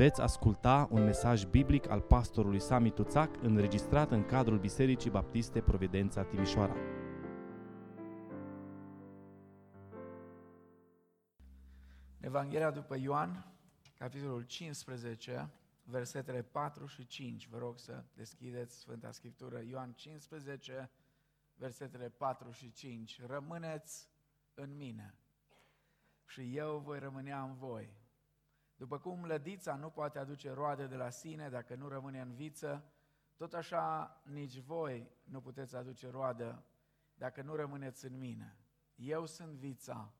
Veți asculta un mesaj biblic al pastorului Sami Tuțac înregistrat în cadrul Bisericii Baptiste Providența Timișoara. Evanghelia după Ioan, capitolul 15, versetele 4 și 5. Vă rog să deschideți Sfânta Scriptură. Ioan 15, versetele 4 și 5. Rămâneți în mine și eu voi rămânea în voi. După cum lădița nu poate aduce roade de la sine dacă nu rămâne în viță, tot așa nici voi nu puteți aduce roadă dacă nu rămâneți în mine. Eu sunt vița,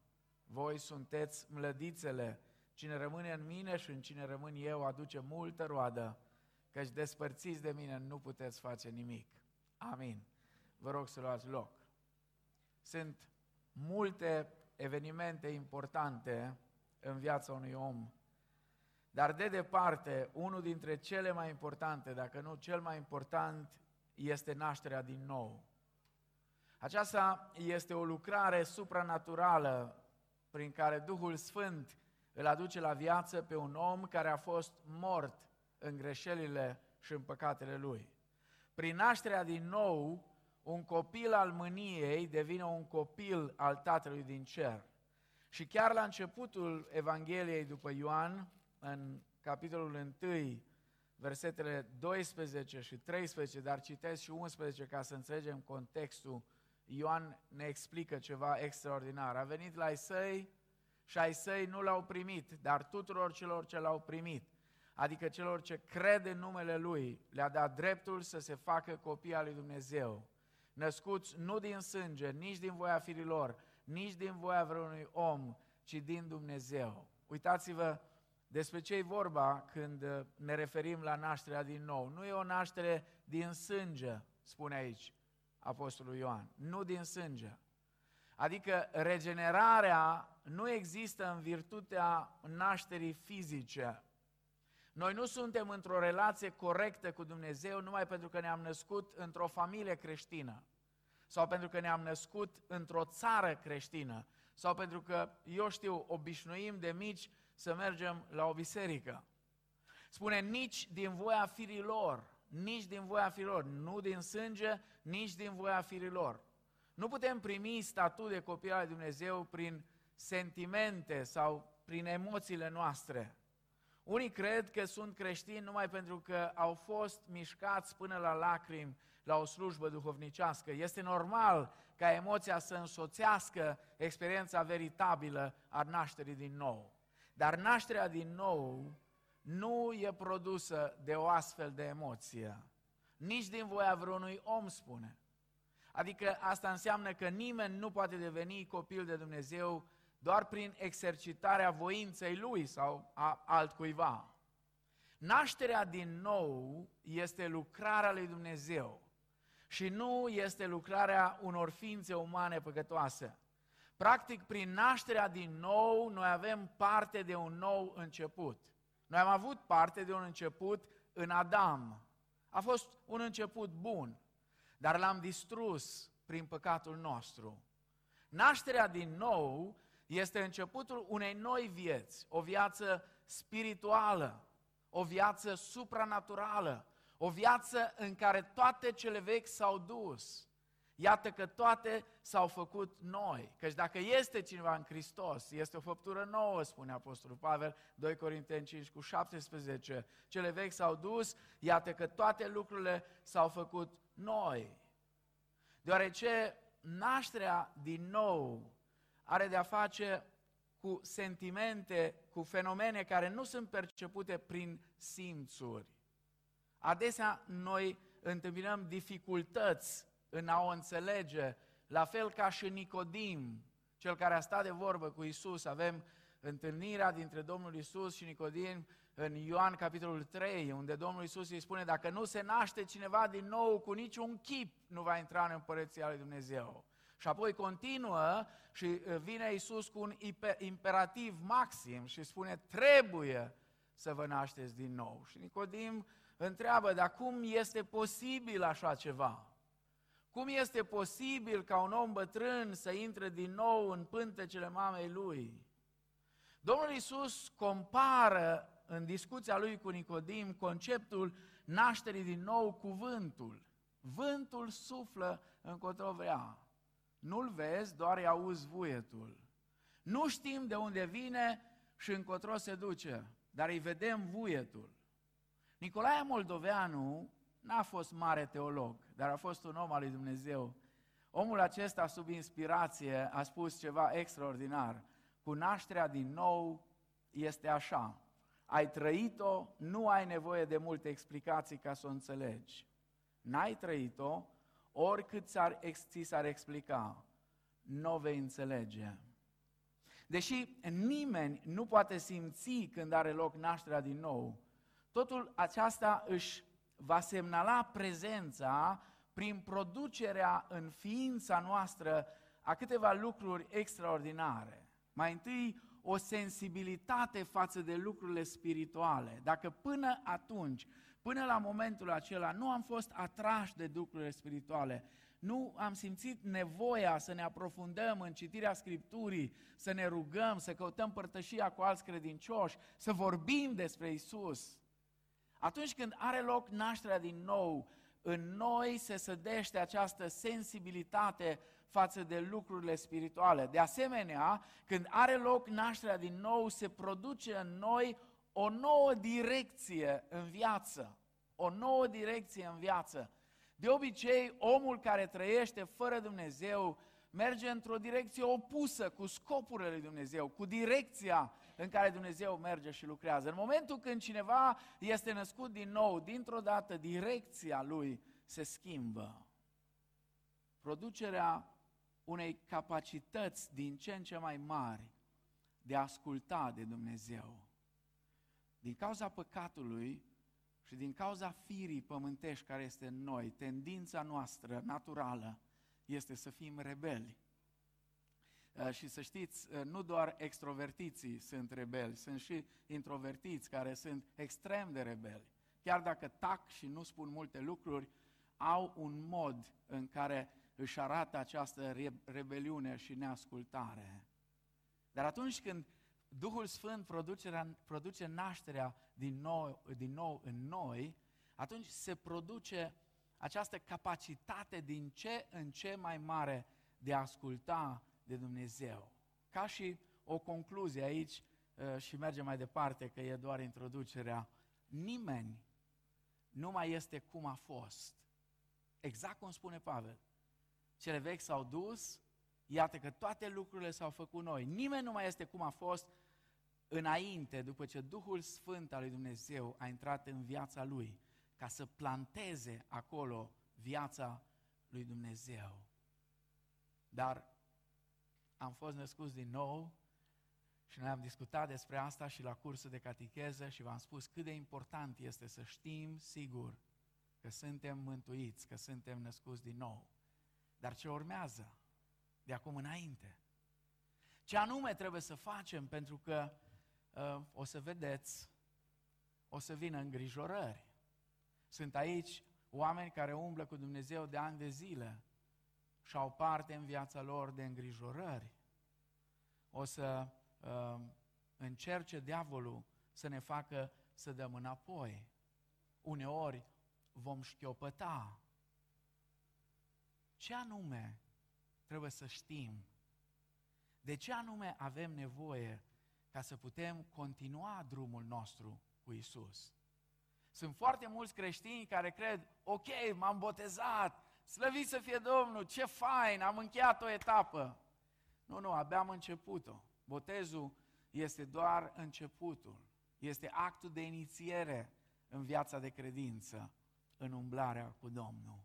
voi sunteți mlădițele. Cine rămâne în mine și în cine rămân eu aduce multă roadă, căci despărțiți de mine nu puteți face nimic. Amin. Vă rog să luați loc. Sunt multe evenimente importante în viața unui om dar de departe, unul dintre cele mai importante, dacă nu cel mai important, este nașterea din nou. Aceasta este o lucrare supranaturală prin care Duhul Sfânt îl aduce la viață pe un om care a fost mort în greșelile și în păcatele lui. Prin nașterea din nou, un copil al mâniei devine un copil al Tatălui din cer. Și chiar la începutul Evangheliei după Ioan, în capitolul 1, versetele 12 și 13, dar citesc și 11 ca să înțelegem contextul. Ioan ne explică ceva extraordinar. A venit la ai săi și ai săi nu l-au primit, dar tuturor celor ce l-au primit, adică celor ce cred în numele Lui, le-a dat dreptul să se facă copii al lui Dumnezeu, născuți nu din sânge, nici din voia firilor, nici din voia vreunui om, ci din Dumnezeu. Uitați-vă despre ce e vorba când uh, ne referim la nașterea din nou? Nu e o naștere din sânge, spune aici Apostolul Ioan, nu din sânge. Adică regenerarea nu există în virtutea nașterii fizice. Noi nu suntem într-o relație corectă cu Dumnezeu numai pentru că ne-am născut într-o familie creștină sau pentru că ne-am născut într-o țară creștină sau pentru că, eu știu, obișnuim de mici să mergem la o biserică. Spune, nici din voia firilor, nici din voia firilor, nu din sânge, nici din voia firilor. Nu putem primi statut de copil al Dumnezeu prin sentimente sau prin emoțiile noastre. Unii cred că sunt creștini numai pentru că au fost mișcați până la lacrimi la o slujbă duhovnicească. Este normal ca emoția să însoțească experiența veritabilă a nașterii din nou. Dar nașterea din nou nu e produsă de o astfel de emoție, nici din voia vreunui om, spune. Adică asta înseamnă că nimeni nu poate deveni copil de Dumnezeu doar prin exercitarea voinței lui sau a altcuiva. Nașterea din nou este lucrarea lui Dumnezeu și nu este lucrarea unor ființe umane păcătoase. Practic, prin nașterea din nou, noi avem parte de un nou început. Noi am avut parte de un început în Adam. A fost un început bun, dar l-am distrus prin păcatul nostru. Nașterea din nou este începutul unei noi vieți, o viață spirituală, o viață supranaturală, o viață în care toate cele vechi s-au dus Iată că toate s-au făcut noi. Căci dacă este cineva în Hristos, este o făptură nouă, spune Apostolul Pavel, 2 Corinteni 5 cu 17. Cele vechi s-au dus, iată că toate lucrurile s-au făcut noi. Deoarece nașterea din nou are de-a face cu sentimente, cu fenomene care nu sunt percepute prin simțuri. Adesea noi întâmpinăm dificultăți în a o înțelege, la fel ca și Nicodim, cel care a stat de vorbă cu Isus. Avem întâlnirea dintre Domnul Isus și Nicodim în Ioan capitolul 3, unde Domnul Isus îi spune, dacă nu se naște cineva din nou, cu niciun chip nu va intra în împărăția lui Dumnezeu. Și apoi continuă și uh, vine Isus cu un imperativ maxim și spune, trebuie să vă nașteți din nou. Și Nicodim întreabă, dar cum este posibil așa ceva? Cum este posibil ca un om bătrân să intre din nou în pântecele mamei lui? Domnul Iisus compară în discuția lui cu Nicodim conceptul nașterii din nou cuvântul. Vântul suflă încotro vrea. Nu-l vezi, doar îi auzi vuietul. Nu știm de unde vine și încotro se duce, dar îi vedem vuietul. Nicolae Moldoveanu n-a fost mare teolog, dar a fost un om al lui Dumnezeu. Omul acesta, sub inspirație, a spus ceva extraordinar. Cu nașterea din nou este așa. Ai trăit-o, nu ai nevoie de multe explicații ca să o înțelegi. N-ai trăit-o, oricât s-ar, ți s-ar explica, nu o vei înțelege. Deși nimeni nu poate simți când are loc nașterea din nou, totul aceasta își va semnala prezența prin producerea în ființa noastră a câteva lucruri extraordinare. Mai întâi, o sensibilitate față de lucrurile spirituale. Dacă până atunci, până la momentul acela, nu am fost atrași de lucrurile spirituale, nu am simțit nevoia să ne aprofundăm în citirea Scripturii, să ne rugăm, să căutăm părtășia cu alți credincioși, să vorbim despre Isus. Atunci când are loc nașterea din nou, în noi se sădește această sensibilitate față de lucrurile spirituale. De asemenea, când are loc nașterea din nou, se produce în noi o nouă direcție în viață. O nouă direcție în viață. De obicei, omul care trăiește fără Dumnezeu merge într-o direcție opusă cu scopurile lui Dumnezeu, cu direcția în care Dumnezeu merge și lucrează. În momentul când cineva este născut din nou, dintr-o dată direcția lui se schimbă. Producerea unei capacități din ce în ce mai mari de a asculta de Dumnezeu. Din cauza păcatului și din cauza firii pământești care este în noi, tendința noastră naturală este să fim rebeli. Uh, și să știți, uh, nu doar extrovertiții sunt rebeli, sunt și introvertiți care sunt extrem de rebeli. Chiar dacă tac și nu spun multe lucruri, au un mod în care își arată această rebeliune și neascultare. Dar atunci când Duhul Sfânt produce, produce nașterea din nou, din nou în noi, atunci se produce această capacitate din ce în ce mai mare de a asculta de Dumnezeu. Ca și o concluzie aici, uh, și mergem mai departe, că e doar introducerea, nimeni nu mai este cum a fost. Exact cum spune Pavel. Cele vechi s-au dus, iată că toate lucrurile s-au făcut noi. Nimeni nu mai este cum a fost înainte, după ce Duhul Sfânt al lui Dumnezeu a intrat în viața lui, ca să planteze acolo viața lui Dumnezeu. Dar am fost născuți din nou și noi am discutat despre asta și la cursul de catecheză și v-am spus cât de important este să știm sigur că suntem mântuiți, că suntem născuți din nou. Dar ce urmează de acum înainte? Ce anume trebuie să facem? Pentru că uh, o să vedeți, o să vină îngrijorări. Sunt aici oameni care umblă cu Dumnezeu de ani de zile și au parte în viața lor de îngrijorări. O să uh, încerce diavolul să ne facă să dăm înapoi. Uneori vom șchiopăta. Ce anume trebuie să știm? De ce anume avem nevoie ca să putem continua drumul nostru cu Isus? Sunt foarte mulți creștini care cred, ok, m-am botezat, slăvit să fie Domnul, ce fain, am încheiat o etapă. Nu, nu, abia am început-o. Botezul este doar începutul. Este actul de inițiere în viața de credință, în umblarea cu Domnul.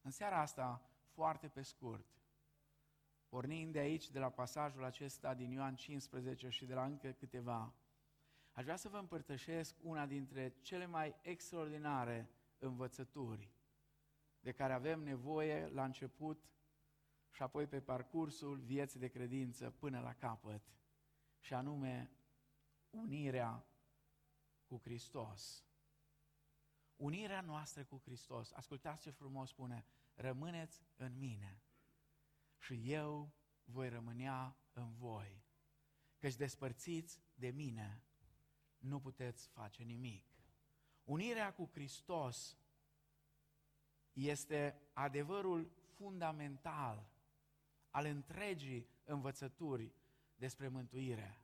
În seara asta, foarte pe scurt, pornind de aici, de la pasajul acesta din Ioan 15 și de la încă câteva, aș vrea să vă împărtășesc una dintre cele mai extraordinare învățături de care avem nevoie la început și apoi pe parcursul vieții de credință până la capăt, și anume unirea cu Hristos. Unirea noastră cu Hristos. Ascultați ce frumos spune, rămâneți în mine și eu voi rămânea în voi. Căci despărțiți de mine, nu puteți face nimic. Unirea cu Hristos este adevărul fundamental al întregii învățături despre mântuire.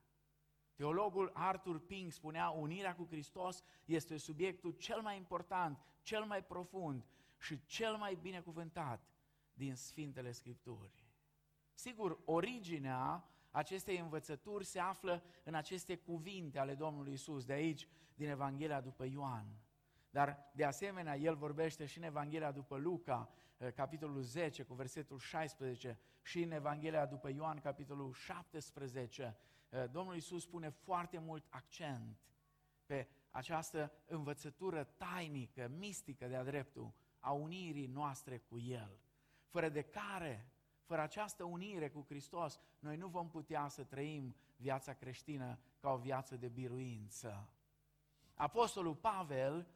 Teologul Arthur Pink spunea, unirea cu Hristos este subiectul cel mai important, cel mai profund și cel mai binecuvântat din Sfintele Scripturi. Sigur, originea acestei învățături se află în aceste cuvinte ale Domnului Isus, de aici, din Evanghelia după Ioan. Dar, de asemenea, el vorbește și în Evanghelia după Luca, eh, capitolul 10, cu versetul 16, și în Evanghelia după Ioan, capitolul 17. Eh, Domnul Isus pune foarte mult accent pe această învățătură tainică, mistică de-a dreptul, a unirii noastre cu El, fără de care fără această unire cu Hristos, noi nu vom putea să trăim viața creștină ca o viață de biruință. Apostolul Pavel,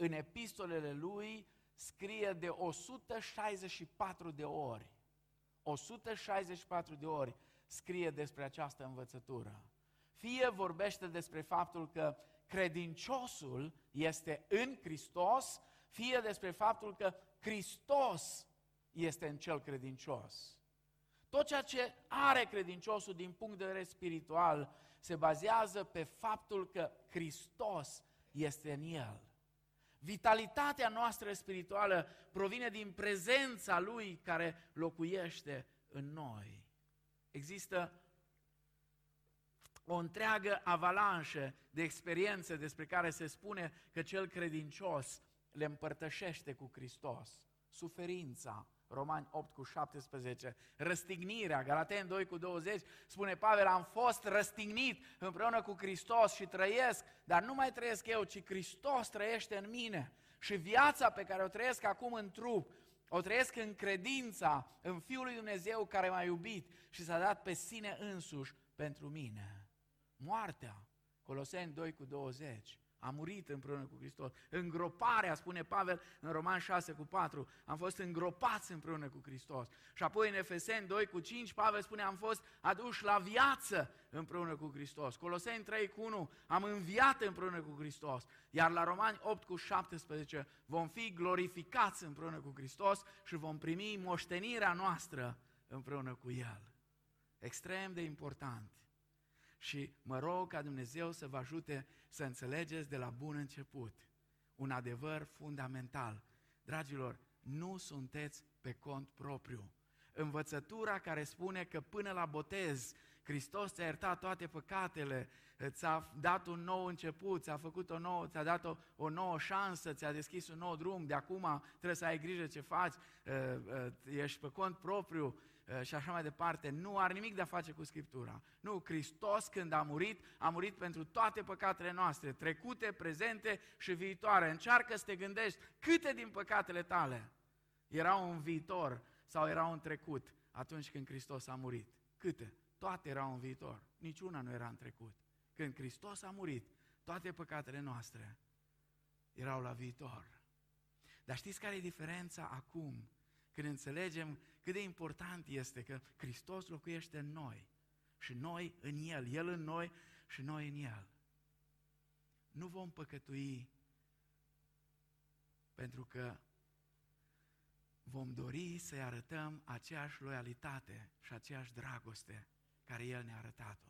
în epistolele lui, scrie de 164 de ori. 164 de ori scrie despre această învățătură. Fie vorbește despre faptul că credinciosul este în Hristos, fie despre faptul că Hristos este în cel credincios. Tot ceea ce are credinciosul din punct de vedere spiritual se bazează pe faptul că Hristos este în el. Vitalitatea noastră spirituală provine din prezența Lui care locuiește în noi. Există o întreagă avalanșă de experiențe despre care se spune că cel credincios le împărtășește cu Hristos. Suferința, Romani 8 cu 17, răstignirea, Galaten 2 cu 20, spune Pavel, am fost răstignit împreună cu Hristos și trăiesc, dar nu mai trăiesc eu, ci Hristos trăiește în mine. Și viața pe care o trăiesc acum în trup, o trăiesc în credința în Fiul lui Dumnezeu care m-a iubit și s-a dat pe sine însuși pentru mine. Moartea, Coloseni 2 cu 20, a murit împreună cu Hristos. Îngroparea, spune Pavel în Roman 6 cu 4, am fost îngropați împreună cu Hristos. Și apoi în Efeseni 2 cu 5, Pavel spune, am fost aduși la viață împreună cu Hristos. Coloseni 3 cu 1, am înviat împreună cu Hristos. Iar la Romani 8 cu 17, vom fi glorificați împreună cu Hristos și vom primi moștenirea noastră împreună cu El. Extrem de important și mă rog ca Dumnezeu să vă ajute să înțelegeți de la bun început un adevăr fundamental. Dragilor, nu sunteți pe cont propriu. Învățătura care spune că până la botez Hristos ți-a iertat toate păcatele, ți-a dat un nou început, ți-a făcut o nouă, ți-a dat o, o nouă șansă, ți-a deschis un nou drum, de acum trebuie să ai grijă ce faci, ă, ă, ești pe cont propriu, Eh, și așa mai departe, nu are nimic de a face cu Scriptura. Nu, Hristos când a murit, a murit pentru toate păcatele noastre, trecute, prezente și viitoare. Încearcă să te gândești câte din păcatele tale erau în viitor sau erau în trecut atunci când Hristos a murit. Câte? Toate erau în viitor, niciuna nu era în trecut. Când Hristos a murit, toate păcatele noastre erau la viitor. Dar știți care e diferența acum când înțelegem cât de important este că Hristos locuiește în noi și noi în El, El în noi și noi în El. Nu vom păcătui pentru că vom dori să-i arătăm aceeași loialitate și aceeași dragoste care El ne-a arătat-o.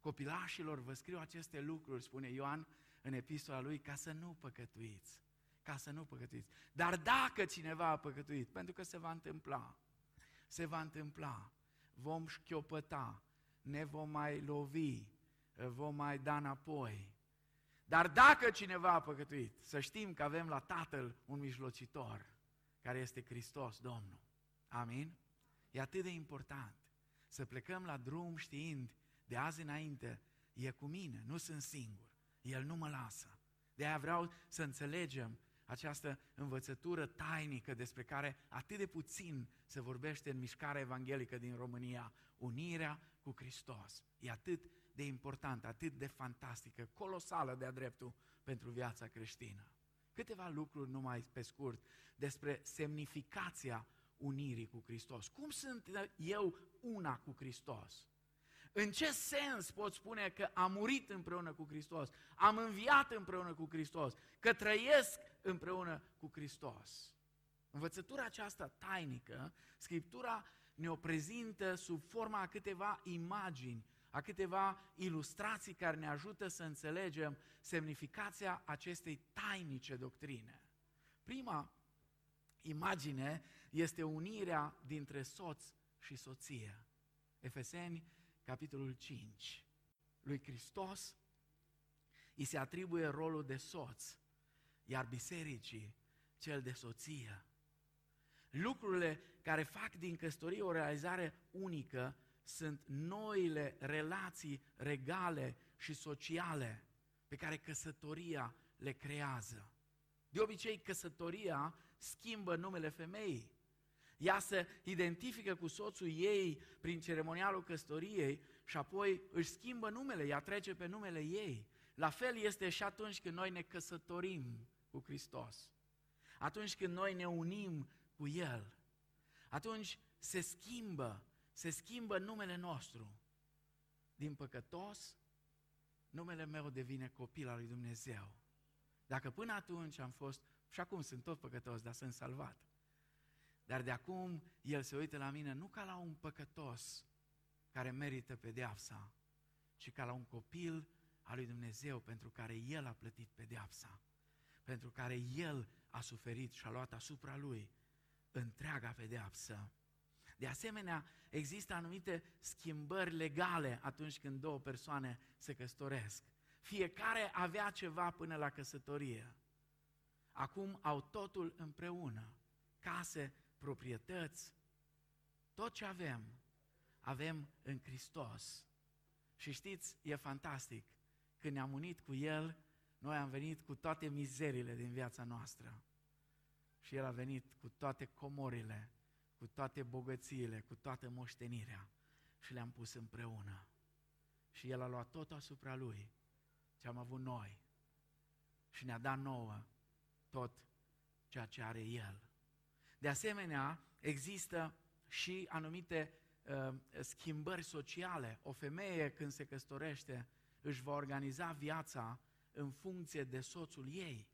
Copilașilor, vă scriu aceste lucruri, spune Ioan în epistola lui, ca să nu păcătuiți ca să nu păcătuiți. Dar dacă cineva a păcătuit, pentru că se va întâmpla, se va întâmpla, vom șchiopăta, ne vom mai lovi, vom mai da înapoi. Dar dacă cineva a păcătuit, să știm că avem la Tatăl un mijlocitor, care este Hristos Domnul. Amin? E atât de important să plecăm la drum știind de azi înainte, e cu mine, nu sunt singur, El nu mă lasă. De aia vreau să înțelegem această învățătură tainică despre care atât de puțin se vorbește în mișcarea evanghelică din România, unirea cu Hristos. E atât de importantă, atât de fantastică, colosală de-a dreptul pentru viața creștină. Câteva lucruri numai pe scurt despre semnificația unirii cu Hristos. Cum sunt eu una cu Hristos? În ce sens pot spune că am murit împreună cu Hristos, am înviat împreună cu Hristos, că trăiesc împreună cu Hristos? Învățătura aceasta tainică, Scriptura ne-o prezintă sub forma a câteva imagini, a câteva ilustrații care ne ajută să înțelegem semnificația acestei tainice doctrine. Prima imagine este unirea dintre soț și soție. Efeseni, capitolul 5. Lui Hristos îi se atribuie rolul de soț, iar bisericii cel de soție. Lucrurile care fac din căsătorie o realizare unică sunt noile relații regale și sociale pe care căsătoria le creează. De obicei, căsătoria schimbă numele femeii. Ea se identifică cu soțul ei prin ceremonialul căsătoriei și apoi își schimbă numele, ea trece pe numele ei. La fel este și atunci când noi ne căsătorim cu Hristos. Atunci când noi ne unim cu El. Atunci se schimbă, se schimbă numele nostru. Din păcătos, numele meu devine copil al lui Dumnezeu. Dacă până atunci am fost, și acum sunt tot păcătos, dar sunt salvat. Dar de acum El se uită la mine nu ca la un păcătos care merită pedeapsa, ci ca la un copil al lui Dumnezeu pentru care El a plătit pedeapsa, pentru care El a suferit și a luat asupra Lui întreaga pedeapsă. De asemenea, există anumite schimbări legale atunci când două persoane se căsătoresc. Fiecare avea ceva până la căsătorie. Acum au totul împreună. Case, proprietăți, tot ce avem, avem în Hristos. Și știți, e fantastic. Când ne-am unit cu El, noi am venit cu toate mizerile din viața noastră. Și El a venit cu toate comorile, cu toate bogățiile, cu toată moștenirea și le-am pus împreună. Și El a luat tot asupra Lui ce am avut noi și ne-a dat nouă tot ceea ce are El. De asemenea, există și anumite uh, schimbări sociale. O femeie când se căsătorește își va organiza viața în funcție de soțul ei.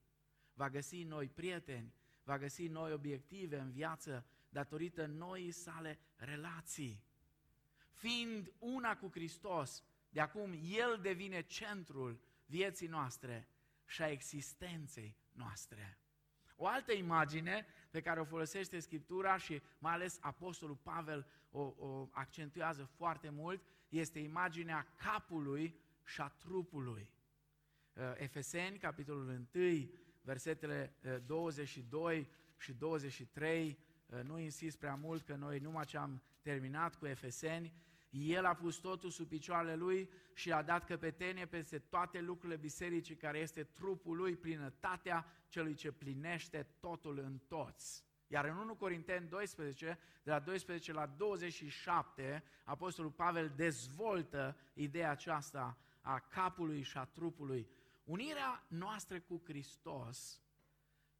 Va găsi noi prieteni, va găsi noi obiective în viață datorită noii sale relații. Fiind una cu Hristos, de acum El devine centrul vieții noastre și a existenței noastre. O altă imagine pe care o folosește Scriptura și mai ales Apostolul Pavel o, o accentuează foarte mult este imaginea capului și a trupului. Uh, Efeseni, capitolul 1, versetele 22 uh, și 23, uh, nu insist prea mult că noi numai ce am terminat cu Efeseni, el a pus totul sub picioarele lui și a dat căpetenie peste toate lucrurile bisericii, care este trupul lui, plinătatea celui ce plinește totul în toți. Iar în 1 Corinteni 12, de la 12 la 27, Apostolul Pavel dezvoltă ideea aceasta a capului și a trupului. Unirea noastră cu Hristos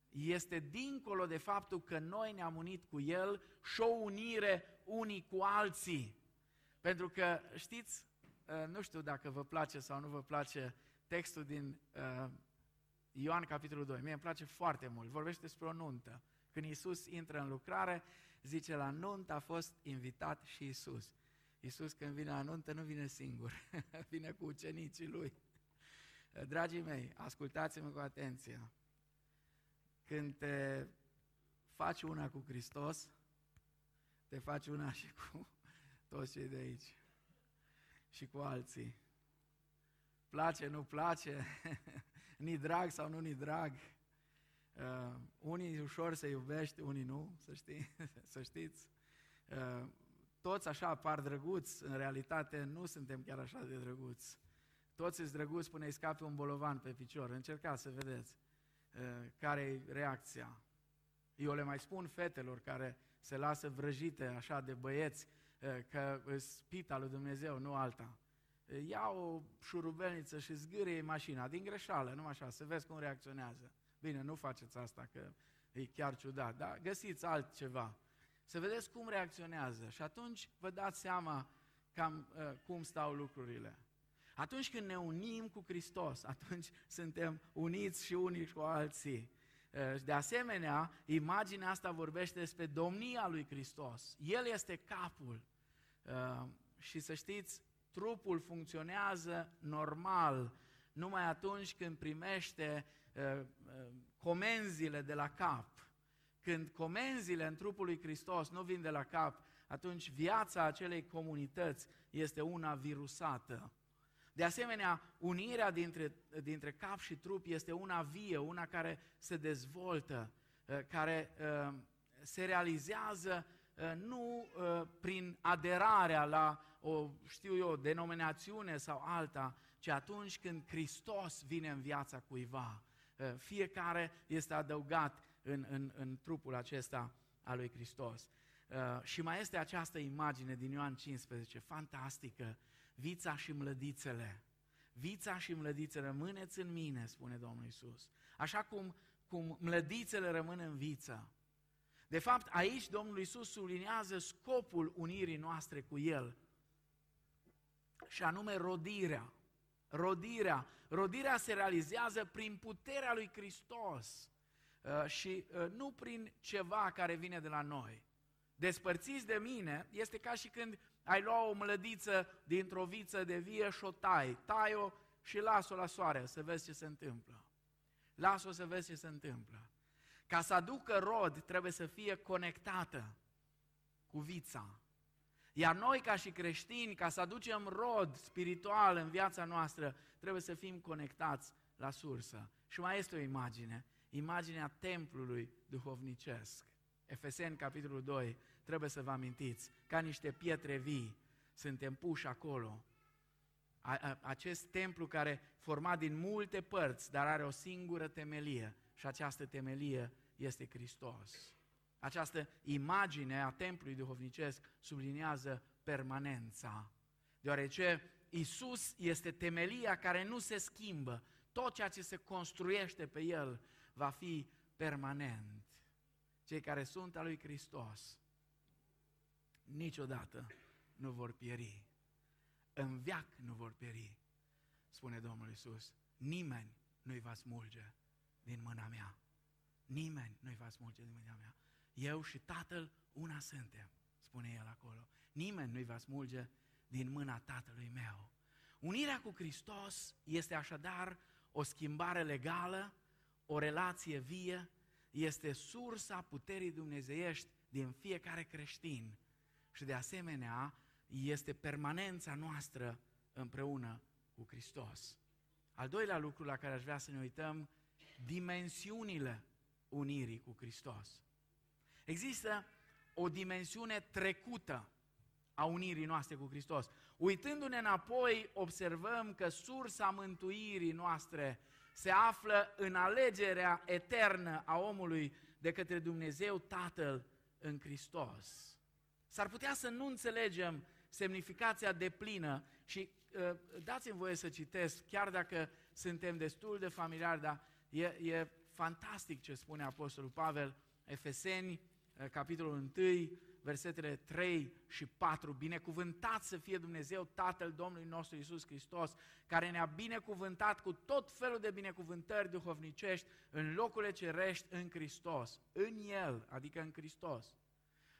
este dincolo de faptul că noi ne-am unit cu El și o unire unii cu alții. Pentru că, știți, uh, nu știu dacă vă place sau nu vă place textul din uh, Ioan capitolul 2. Mie îmi place foarte mult. Vorbește despre o nuntă. Când Isus intră în lucrare, zice la nuntă a fost invitat și Isus. Isus când vine la nuntă nu vine singur, vine cu ucenicii lui. Uh, dragii mei, ascultați-mă cu atenție. Când te faci una cu Hristos, te faci una și cu toți cei de aici și cu alții. Place, nu place, ni drag sau nu ni drag. Uh, unii ușor se iubește, unii nu, să, știi, să știți. Uh, toți așa par drăguți, în realitate nu suntem chiar așa de drăguți. Toți sunt drăguți până îi scape un bolovan pe picior. Încercați să vedeți uh, care e reacția. Eu le mai spun fetelor care se lasă vrăjite așa de băieți, Eh, că spita lui Dumnezeu, nu alta. Eh, ia o șurubelniță și zgârie mașina, din greșeală, nu așa, să vezi cum reacționează. Bine, nu faceți asta, că e chiar ciudat, dar găsiți altceva. Să vedeți cum reacționează și atunci vă dați seama cam uh, cum stau lucrurile. Atunci când ne unim cu Hristos, atunci suntem uniți și unii cu alții. Uh, de asemenea, imaginea asta vorbește despre domnia lui Hristos. El este capul. Uh, și să știți, trupul funcționează normal numai atunci când primește uh, comenzile de la cap. Când comenzile în trupul lui Hristos nu vin de la cap, atunci viața acelei comunități este una virusată. De asemenea, unirea dintre, dintre cap și trup este una vie, una care se dezvoltă, uh, care uh, se realizează uh, nu prin aderarea la o, știu eu, denominațiune sau alta, ci atunci când Hristos vine în viața cuiva. Fiecare este adăugat în, în, în trupul acesta al lui Hristos. Uh, și mai este această imagine din Ioan 15, fantastică, vița și mlădițele. Vița și mlădițele, rămâneți în mine, spune Domnul Isus. Așa cum, cum mlădițele rămân în viță. De fapt, aici Domnul Isus subliniază scopul unirii noastre cu El, și anume rodirea. Rodirea. Rodirea se realizează prin puterea lui Hristos uh, și uh, nu prin ceva care vine de la noi despărțiți de mine, este ca și când ai lua o mlădiță dintr-o viță de vie și o tai. Tai-o și las-o la soare să vezi ce se întâmplă. Las-o să vezi ce se întâmplă. Ca să aducă rod, trebuie să fie conectată cu vița. Iar noi, ca și creștini, ca să aducem rod spiritual în viața noastră, trebuie să fim conectați la sursă. Și mai este o imagine, imaginea templului duhovnicesc. Efeseni, capitolul 2, trebuie să vă amintiți, ca niște pietre vii, suntem puși acolo. Acest templu care format din multe părți, dar are o singură temelie și această temelie este Hristos. Această imagine a templului duhovnicesc subliniază permanența, deoarece Isus este temelia care nu se schimbă. Tot ceea ce se construiește pe el va fi permanent. Cei care sunt al lui Hristos niciodată nu vor pieri. În viac nu vor pieri, spune Domnul Isus. Nimeni nu-i va smulge din mâna mea. Nimeni nu-i va smulge din mâna mea. Eu și Tatăl una suntem, spune el acolo. Nimeni nu-i va smulge din mâna Tatălui meu. Unirea cu Hristos este așadar o schimbare legală, o relație vie, este sursa puterii dumnezeiești din fiecare creștin și de asemenea este permanența noastră împreună cu Hristos. Al doilea lucru la care aș vrea să ne uităm, dimensiunile unirii cu Hristos. Există o dimensiune trecută a unirii noastre cu Hristos. Uitându-ne înapoi, observăm că sursa mântuirii noastre se află în alegerea eternă a omului de către Dumnezeu Tatăl în Hristos. S-ar putea să nu înțelegem semnificația de plină și uh, dați-mi voie să citesc, chiar dacă suntem destul de familiari, dar e, e fantastic ce spune Apostolul Pavel, Efeseni, uh, capitolul 1, versetele 3 și 4. Binecuvântat să fie Dumnezeu Tatăl Domnului nostru Isus Hristos, care ne-a binecuvântat cu tot felul de binecuvântări duhovnicești în locurile cerești în Hristos. În El, adică în Hristos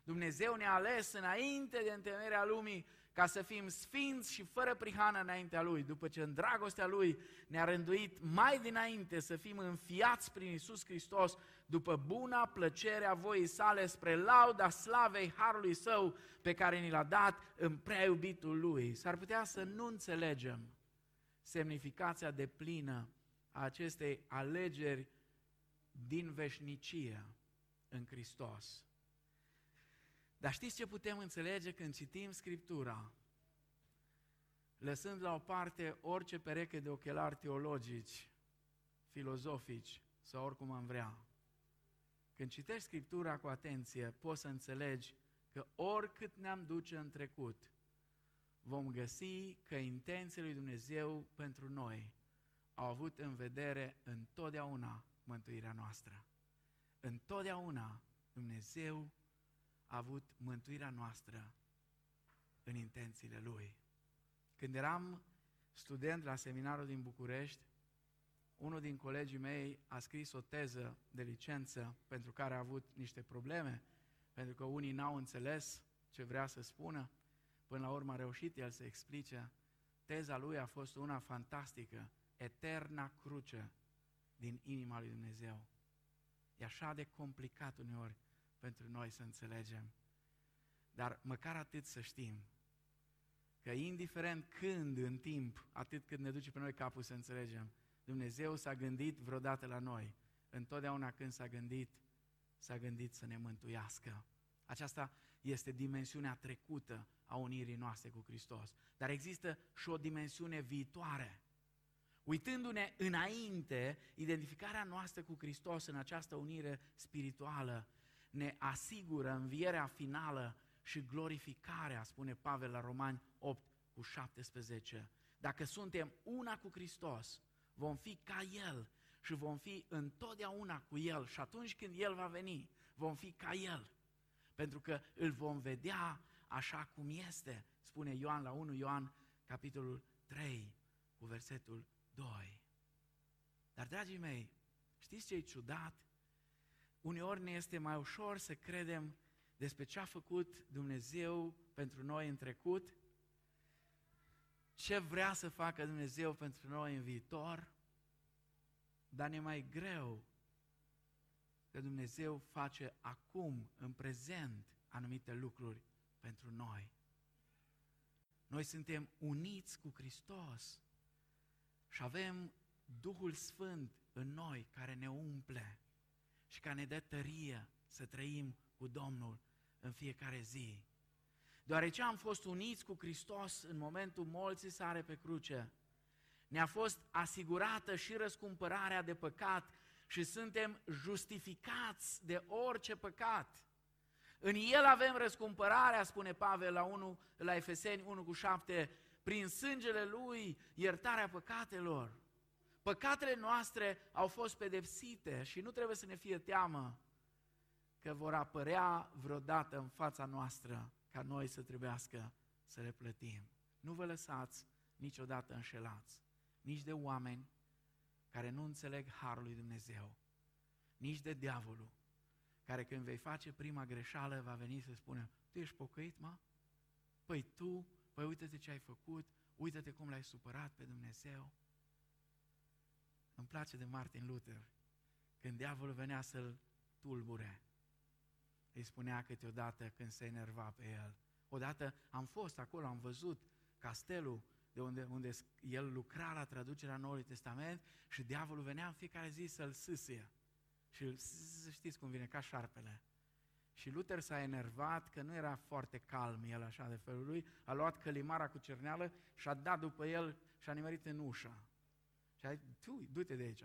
Dumnezeu ne-a ales înainte de întemeierea lumii ca să fim sfinți și fără prihană înaintea Lui, după ce în dragostea Lui ne-a rânduit mai dinainte să fim înfiați prin Isus Hristos, după buna plăcere a voii sale spre lauda slavei Harului Său pe care ni l-a dat în prea iubitul Lui. S-ar putea să nu înțelegem semnificația de plină a acestei alegeri din veșnicie în Hristos. Dar știți ce putem înțelege când citim Scriptura? Lăsând la o parte orice pereche de ochelari teologici, filozofici sau oricum am vrea. Când citești Scriptura cu atenție, poți să înțelegi că oricât ne-am duce în trecut, vom găsi că intențiile lui Dumnezeu pentru noi au avut în vedere întotdeauna mântuirea noastră. Întotdeauna Dumnezeu a avut mântuirea noastră în intențiile Lui. Când eram student la seminarul din București, unul din colegii mei a scris o teză de licență pentru care a avut niște probleme, pentru că unii n-au înțeles ce vrea să spună. Până la urmă a reușit el să explice. Teza lui a fost una fantastică, eterna cruce din inima lui Dumnezeu. E așa de complicat uneori pentru noi să înțelegem. Dar măcar atât să știm că indiferent când în timp, atât cât ne duce pe noi capul să înțelegem, Dumnezeu s-a gândit vreodată la noi. Întotdeauna când s-a gândit, s-a gândit să ne mântuiască. Aceasta este dimensiunea trecută a unirii noastre cu Hristos. Dar există și o dimensiune viitoare. Uitându-ne înainte, identificarea noastră cu Hristos în această unire spirituală ne asigură învierea finală și glorificarea, spune Pavel la Romani 8 cu 17. Dacă suntem una cu Hristos, vom fi ca El și vom fi întotdeauna cu El și atunci când El va veni, vom fi ca El. Pentru că îl vom vedea așa cum este, spune Ioan la 1 Ioan, capitolul 3, cu versetul 2. Dar, dragii mei, știți ce e ciudat? Uneori ne este mai ușor să credem despre ce a făcut Dumnezeu pentru noi în trecut, ce vrea să facă Dumnezeu pentru noi în viitor, dar ne mai greu că Dumnezeu face acum, în prezent, anumite lucruri pentru noi. Noi suntem uniți cu Hristos și avem Duhul Sfânt în noi care ne umple și care ne dă tărie să trăim cu Domnul în fiecare zi. Deoarece am fost uniți cu Hristos în momentul molții sare pe cruce, ne-a fost asigurată și răscumpărarea de păcat și suntem justificați de orice păcat. În El avem răscumpărarea, spune Pavel la, 1, la Efeseni 1 cu 7, prin sângele Lui, iertarea păcatelor. Păcatele noastre au fost pedepsite și nu trebuie să ne fie teamă că vor apărea vreodată în fața noastră ca noi să trebuiască să le plătim. Nu vă lăsați niciodată înșelați, nici de oameni care nu înțeleg harul lui Dumnezeu, nici de diavolul, care când vei face prima greșeală va veni să spună, tu ești pocăit, mă? Păi tu, păi uite-te ce ai făcut, uite-te cum l-ai supărat pe Dumnezeu. Îmi place de Martin Luther, când diavolul venea să-l tulbure, îi spunea câteodată când se enerva pe el. Odată am fost acolo, am văzut castelul de unde, unde el lucra la traducerea Noului Testament și diavolul venea în fiecare zi să-l sâsie. Și îl știți cum vine, ca șarpele. Și Luther s-a enervat că nu era foarte calm el așa de felul lui, a luat călimara cu cerneală și a dat după el și a nimerit în ușa. Și a zis, tu, du-te de aici.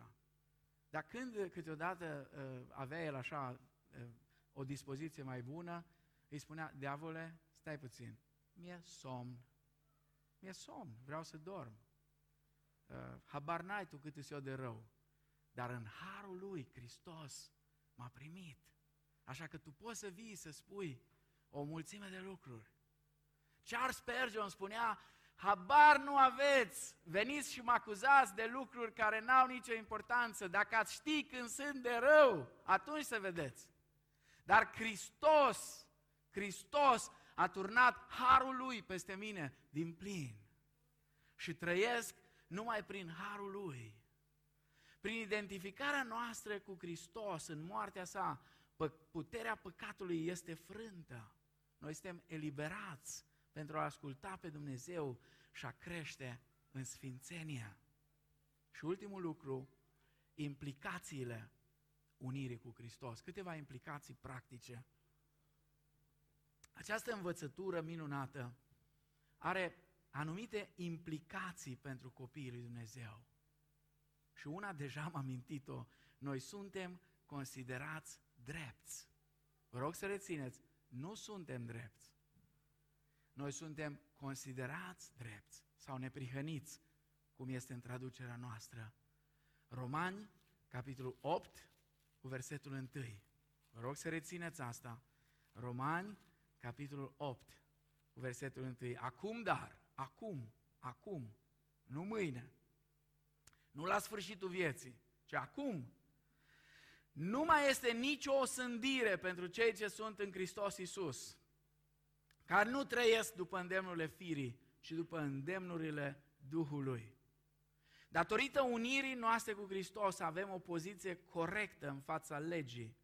Dar când câteodată uh, avea el așa uh, o dispoziție mai bună, îi spunea, diavole, stai puțin, mi-e somn, mi-e somn, vreau să dorm. Uh, habar n-ai tu cât eu de rău. Dar în harul lui, Hristos m-a primit. Așa că tu poți să vii să spui o mulțime de lucruri. Charles Spurgeon spunea, habar nu aveți, veniți și mă acuzați de lucruri care n-au nicio importanță. Dacă ați ști când sunt de rău, atunci să vedeți. Dar Hristos, Hristos a turnat harul lui peste mine din plin. Și trăiesc numai prin harul lui. Prin identificarea noastră cu Hristos în moartea sa, puterea păcatului este frântă. Noi suntem eliberați pentru a asculta pe Dumnezeu și a crește în sfințenia. Și ultimul lucru, implicațiile unirii cu Hristos. Câteva implicații practice. Această învățătură minunată are anumite implicații pentru copiii lui Dumnezeu. Și una deja am amintit-o, noi suntem considerați drepți. Vă rog să rețineți, nu suntem drepți. Noi suntem considerați drepți sau neprihăniți, cum este în traducerea noastră. Romani, capitolul 8, cu versetul 1. Vă rog să rețineți asta. Romani, capitolul 8, cu versetul 1. Acum dar, acum, acum, nu mâine, nu la sfârșitul vieții, ci acum, nu mai este nicio osândire pentru cei ce sunt în Hristos Iisus, care nu trăiesc după îndemnurile firii, ci după îndemnurile Duhului. Datorită unirii noastre cu Hristos avem o poziție corectă în fața legii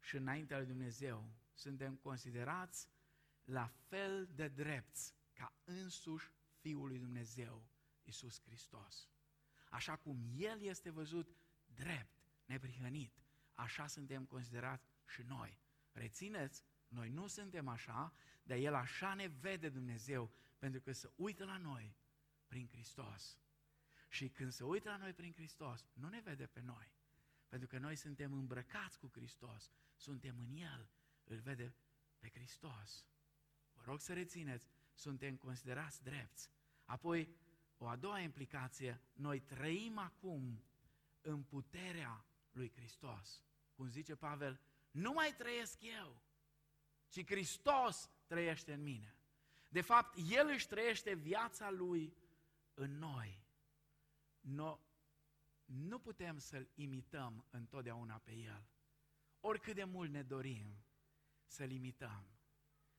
și înaintea lui Dumnezeu. Suntem considerați la fel de drepți ca însuși Fiul lui Dumnezeu, Isus Hristos. Așa cum El este văzut drept, neprihănit, așa suntem considerați și noi. Rețineți, noi nu suntem așa, dar El așa ne vede Dumnezeu, pentru că se uită la noi prin Hristos. Și când se uită la noi prin Hristos, nu ne vede pe noi, pentru că noi suntem îmbrăcați cu Hristos, suntem în El, îl vede pe Hristos. Vă rog să rețineți, suntem considerați drepți. Apoi, o a doua implicație, noi trăim acum în puterea lui Hristos. Cum zice Pavel, nu mai trăiesc eu, ci Hristos trăiește în mine. De fapt, El își trăiește viața Lui în noi. No, nu putem să-L imităm întotdeauna pe El. Oricât de mult ne dorim să-L imităm.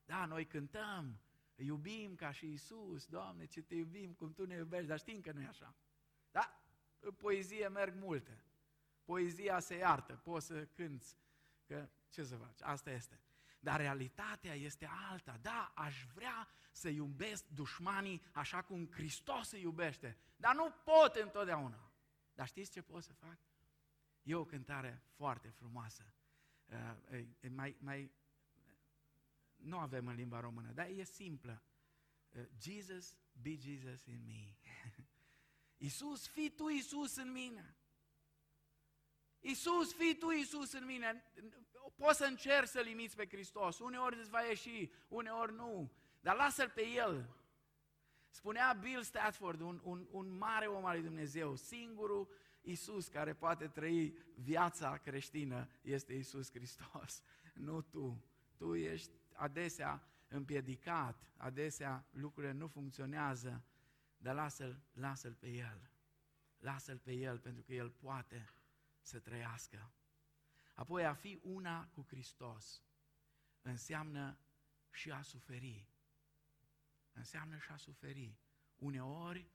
Da, noi cântăm, iubim ca și Isus, Doamne, ce te iubim, cum Tu ne iubești, dar știm că nu e așa. Da? În poezie merg multe. Poezia se iartă, poți să cânți, că ce să faci, asta este. Dar realitatea este alta. Da, aș vrea să iubesc dușmanii așa cum Hristos îi iubește, dar nu pot întotdeauna. Dar știți ce pot să fac? E o cântare foarte frumoasă. Uh, e, mai, mai, nu avem în limba română, dar e simplă. Uh, Jesus, be Jesus in me. Iisus, fii tu Iisus în mine. Iisus, fii tu Iisus în mine. Poți să încerci să limiți pe Hristos. Uneori îți va ieși, uneori nu. Dar lasă-L pe El. Spunea Bill Stafford, un, un, un mare om al lui Dumnezeu, singurul Iisus care poate trăi viața creștină este Iisus Hristos, nu tu. Tu ești adesea împiedicat, adesea lucrurile nu funcționează, dar lasă-L, lasă-L pe El. Lasă-L pe El pentru că El poate să trăiască. Apoi a fi una cu Hristos înseamnă și a suferi. Înseamnă și a suferi. Uneori,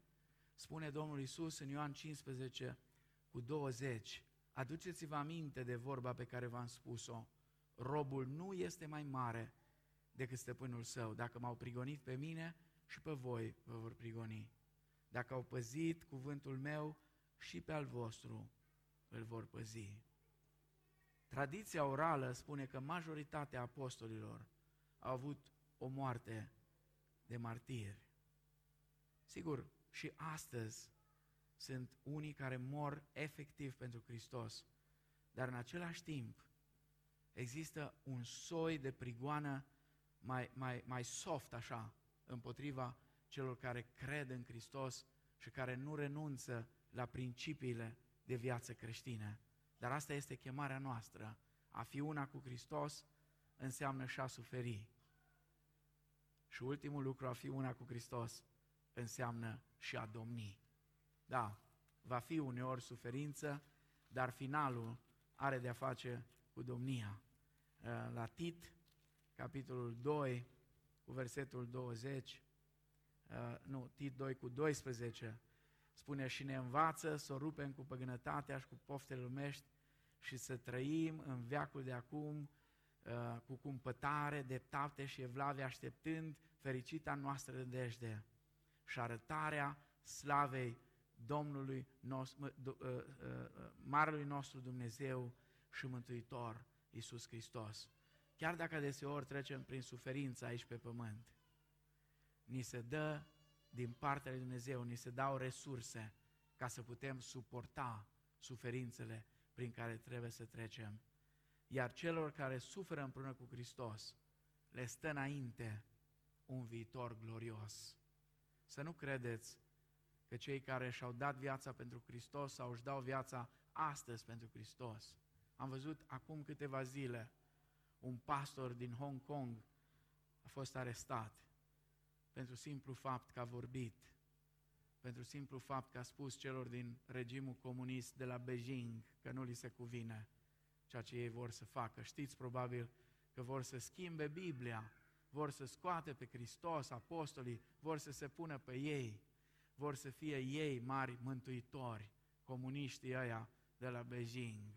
spune Domnul Isus în Ioan 15 cu 20, aduceți-vă aminte de vorba pe care v-am spus-o, robul nu este mai mare decât stăpânul său. Dacă m-au prigonit pe mine, și pe voi vă vor prigoni. Dacă au păzit cuvântul meu, și pe al vostru îl vor păzi. Tradiția orală spune că majoritatea apostolilor au avut o moarte de martiri. Sigur, și astăzi sunt unii care mor efectiv pentru Hristos, dar în același timp există un soi de prigoană mai, mai, mai soft așa, împotriva celor care cred în Hristos și care nu renunță la principiile de viață creștină. Dar asta este chemarea noastră. A fi una cu Hristos înseamnă și a suferi. Și ultimul lucru, a fi una cu Hristos, înseamnă și a domni. Da, va fi uneori suferință, dar finalul are de-a face cu domnia. Uh, la Tit, capitolul 2, cu versetul 20, uh, nu, Tit 2 cu 12, spune și ne învață să o rupem cu păgânătatea și cu poftele lumești și să trăim în veacul de acum uh, cu cumpătare, dreptate și evlavie, așteptând fericita noastră rădejde și arătarea slavei Domnului nostru, uh, uh, Marelui nostru Dumnezeu și Mântuitor, Iisus Hristos. Chiar dacă deseori trecem prin suferință aici pe pământ, ni se dă din partea lui Dumnezeu, ni se dau resurse ca să putem suporta suferințele prin care trebuie să trecem. Iar celor care suferă împreună cu Hristos, le stă înainte un viitor glorios. Să nu credeți că cei care și-au dat viața pentru Hristos sau își dau viața astăzi pentru Hristos. Am văzut acum câteva zile un pastor din Hong Kong a fost arestat pentru simplu fapt că a vorbit, pentru simplu fapt că a spus celor din regimul comunist de la Beijing că nu li se cuvine ceea ce ei vor să facă. Știți probabil că vor să schimbe Biblia, vor să scoate pe Hristos, apostolii, vor să se pună pe ei, vor să fie ei mari mântuitori, comuniștii ăia de la Beijing.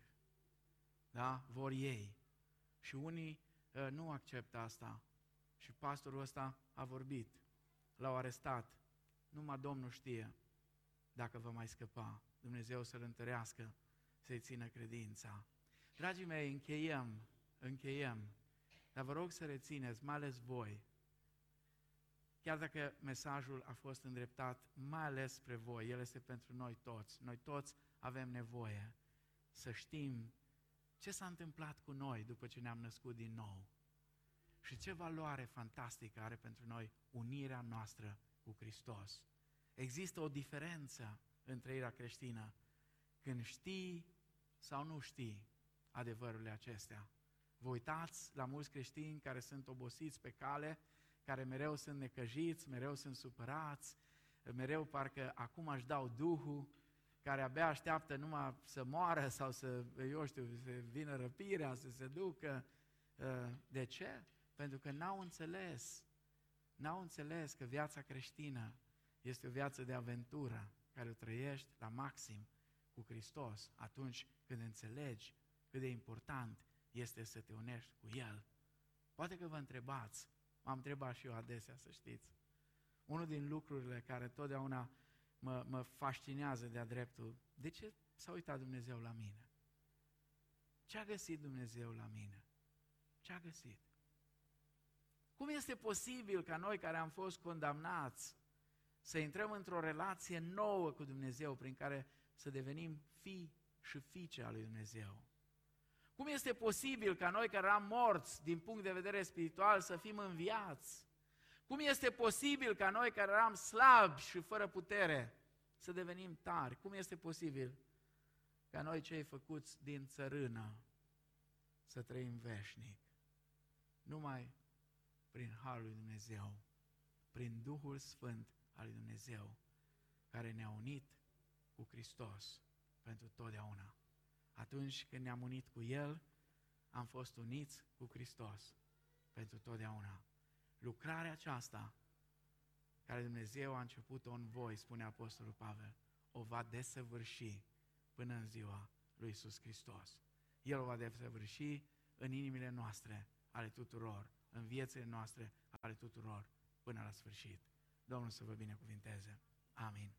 Da? Vor ei. Și unii uh, nu acceptă asta. Și pastorul ăsta a vorbit. L-au arestat. Numai Domnul știe dacă va mai scăpa. Dumnezeu să-l întărească, să-i țină credința. Dragii mei, încheiem, încheiem. Dar vă rog să rețineți, mai ales voi, chiar dacă mesajul a fost îndreptat mai ales spre voi, el este pentru noi toți. Noi toți avem nevoie să știm ce s-a întâmplat cu noi după ce ne-am născut din nou și ce valoare fantastică are pentru noi unirea noastră cu Hristos. Există o diferență în trăirea creștină când știi sau nu știi adevărurile acestea. Vă uitați la mulți creștini care sunt obosiți pe cale, care mereu sunt necăjiți, mereu sunt supărați, mereu parcă acum aș dau Duhul, care abia așteaptă numai să moară sau să, eu știu, să vină răpirea, să se ducă. Uh, de ce? Pentru că n-au înțeles, n-au înțeles că viața creștină este o viață de aventură care o trăiești la maxim cu Hristos atunci când înțelegi cât de important este să te unești cu El. Poate că vă întrebați, m-am întrebat și eu adesea, să știți. Unul din lucrurile care totdeauna mă, mă fascinează de-a dreptul, de ce s-a uitat Dumnezeu la mine? Ce a găsit Dumnezeu la mine? Ce a găsit? Cum este posibil ca noi care am fost condamnați să intrăm într-o relație nouă cu Dumnezeu prin care să devenim fii și fiice al lui Dumnezeu? Cum este posibil ca noi care eram morți din punct de vedere spiritual să fim înviați? Cum este posibil ca noi care eram slabi și fără putere să devenim tari? Cum este posibil ca noi cei făcuți din țărână să trăim veșnic? Numai prin Harul lui Dumnezeu, prin Duhul Sfânt al lui Dumnezeu, care ne-a unit cu Hristos pentru totdeauna. Atunci când ne-am unit cu El, am fost uniți cu Hristos pentru totdeauna. Lucrarea aceasta care Dumnezeu a început-o în voi, spune Apostolul Pavel, o va desăvârși până în ziua lui Iisus Hristos. El o va desăvârși în inimile noastre, ale tuturor, în viețile noastre, ale tuturor, până la sfârșit. Domnul să vă binecuvinteze. Amin.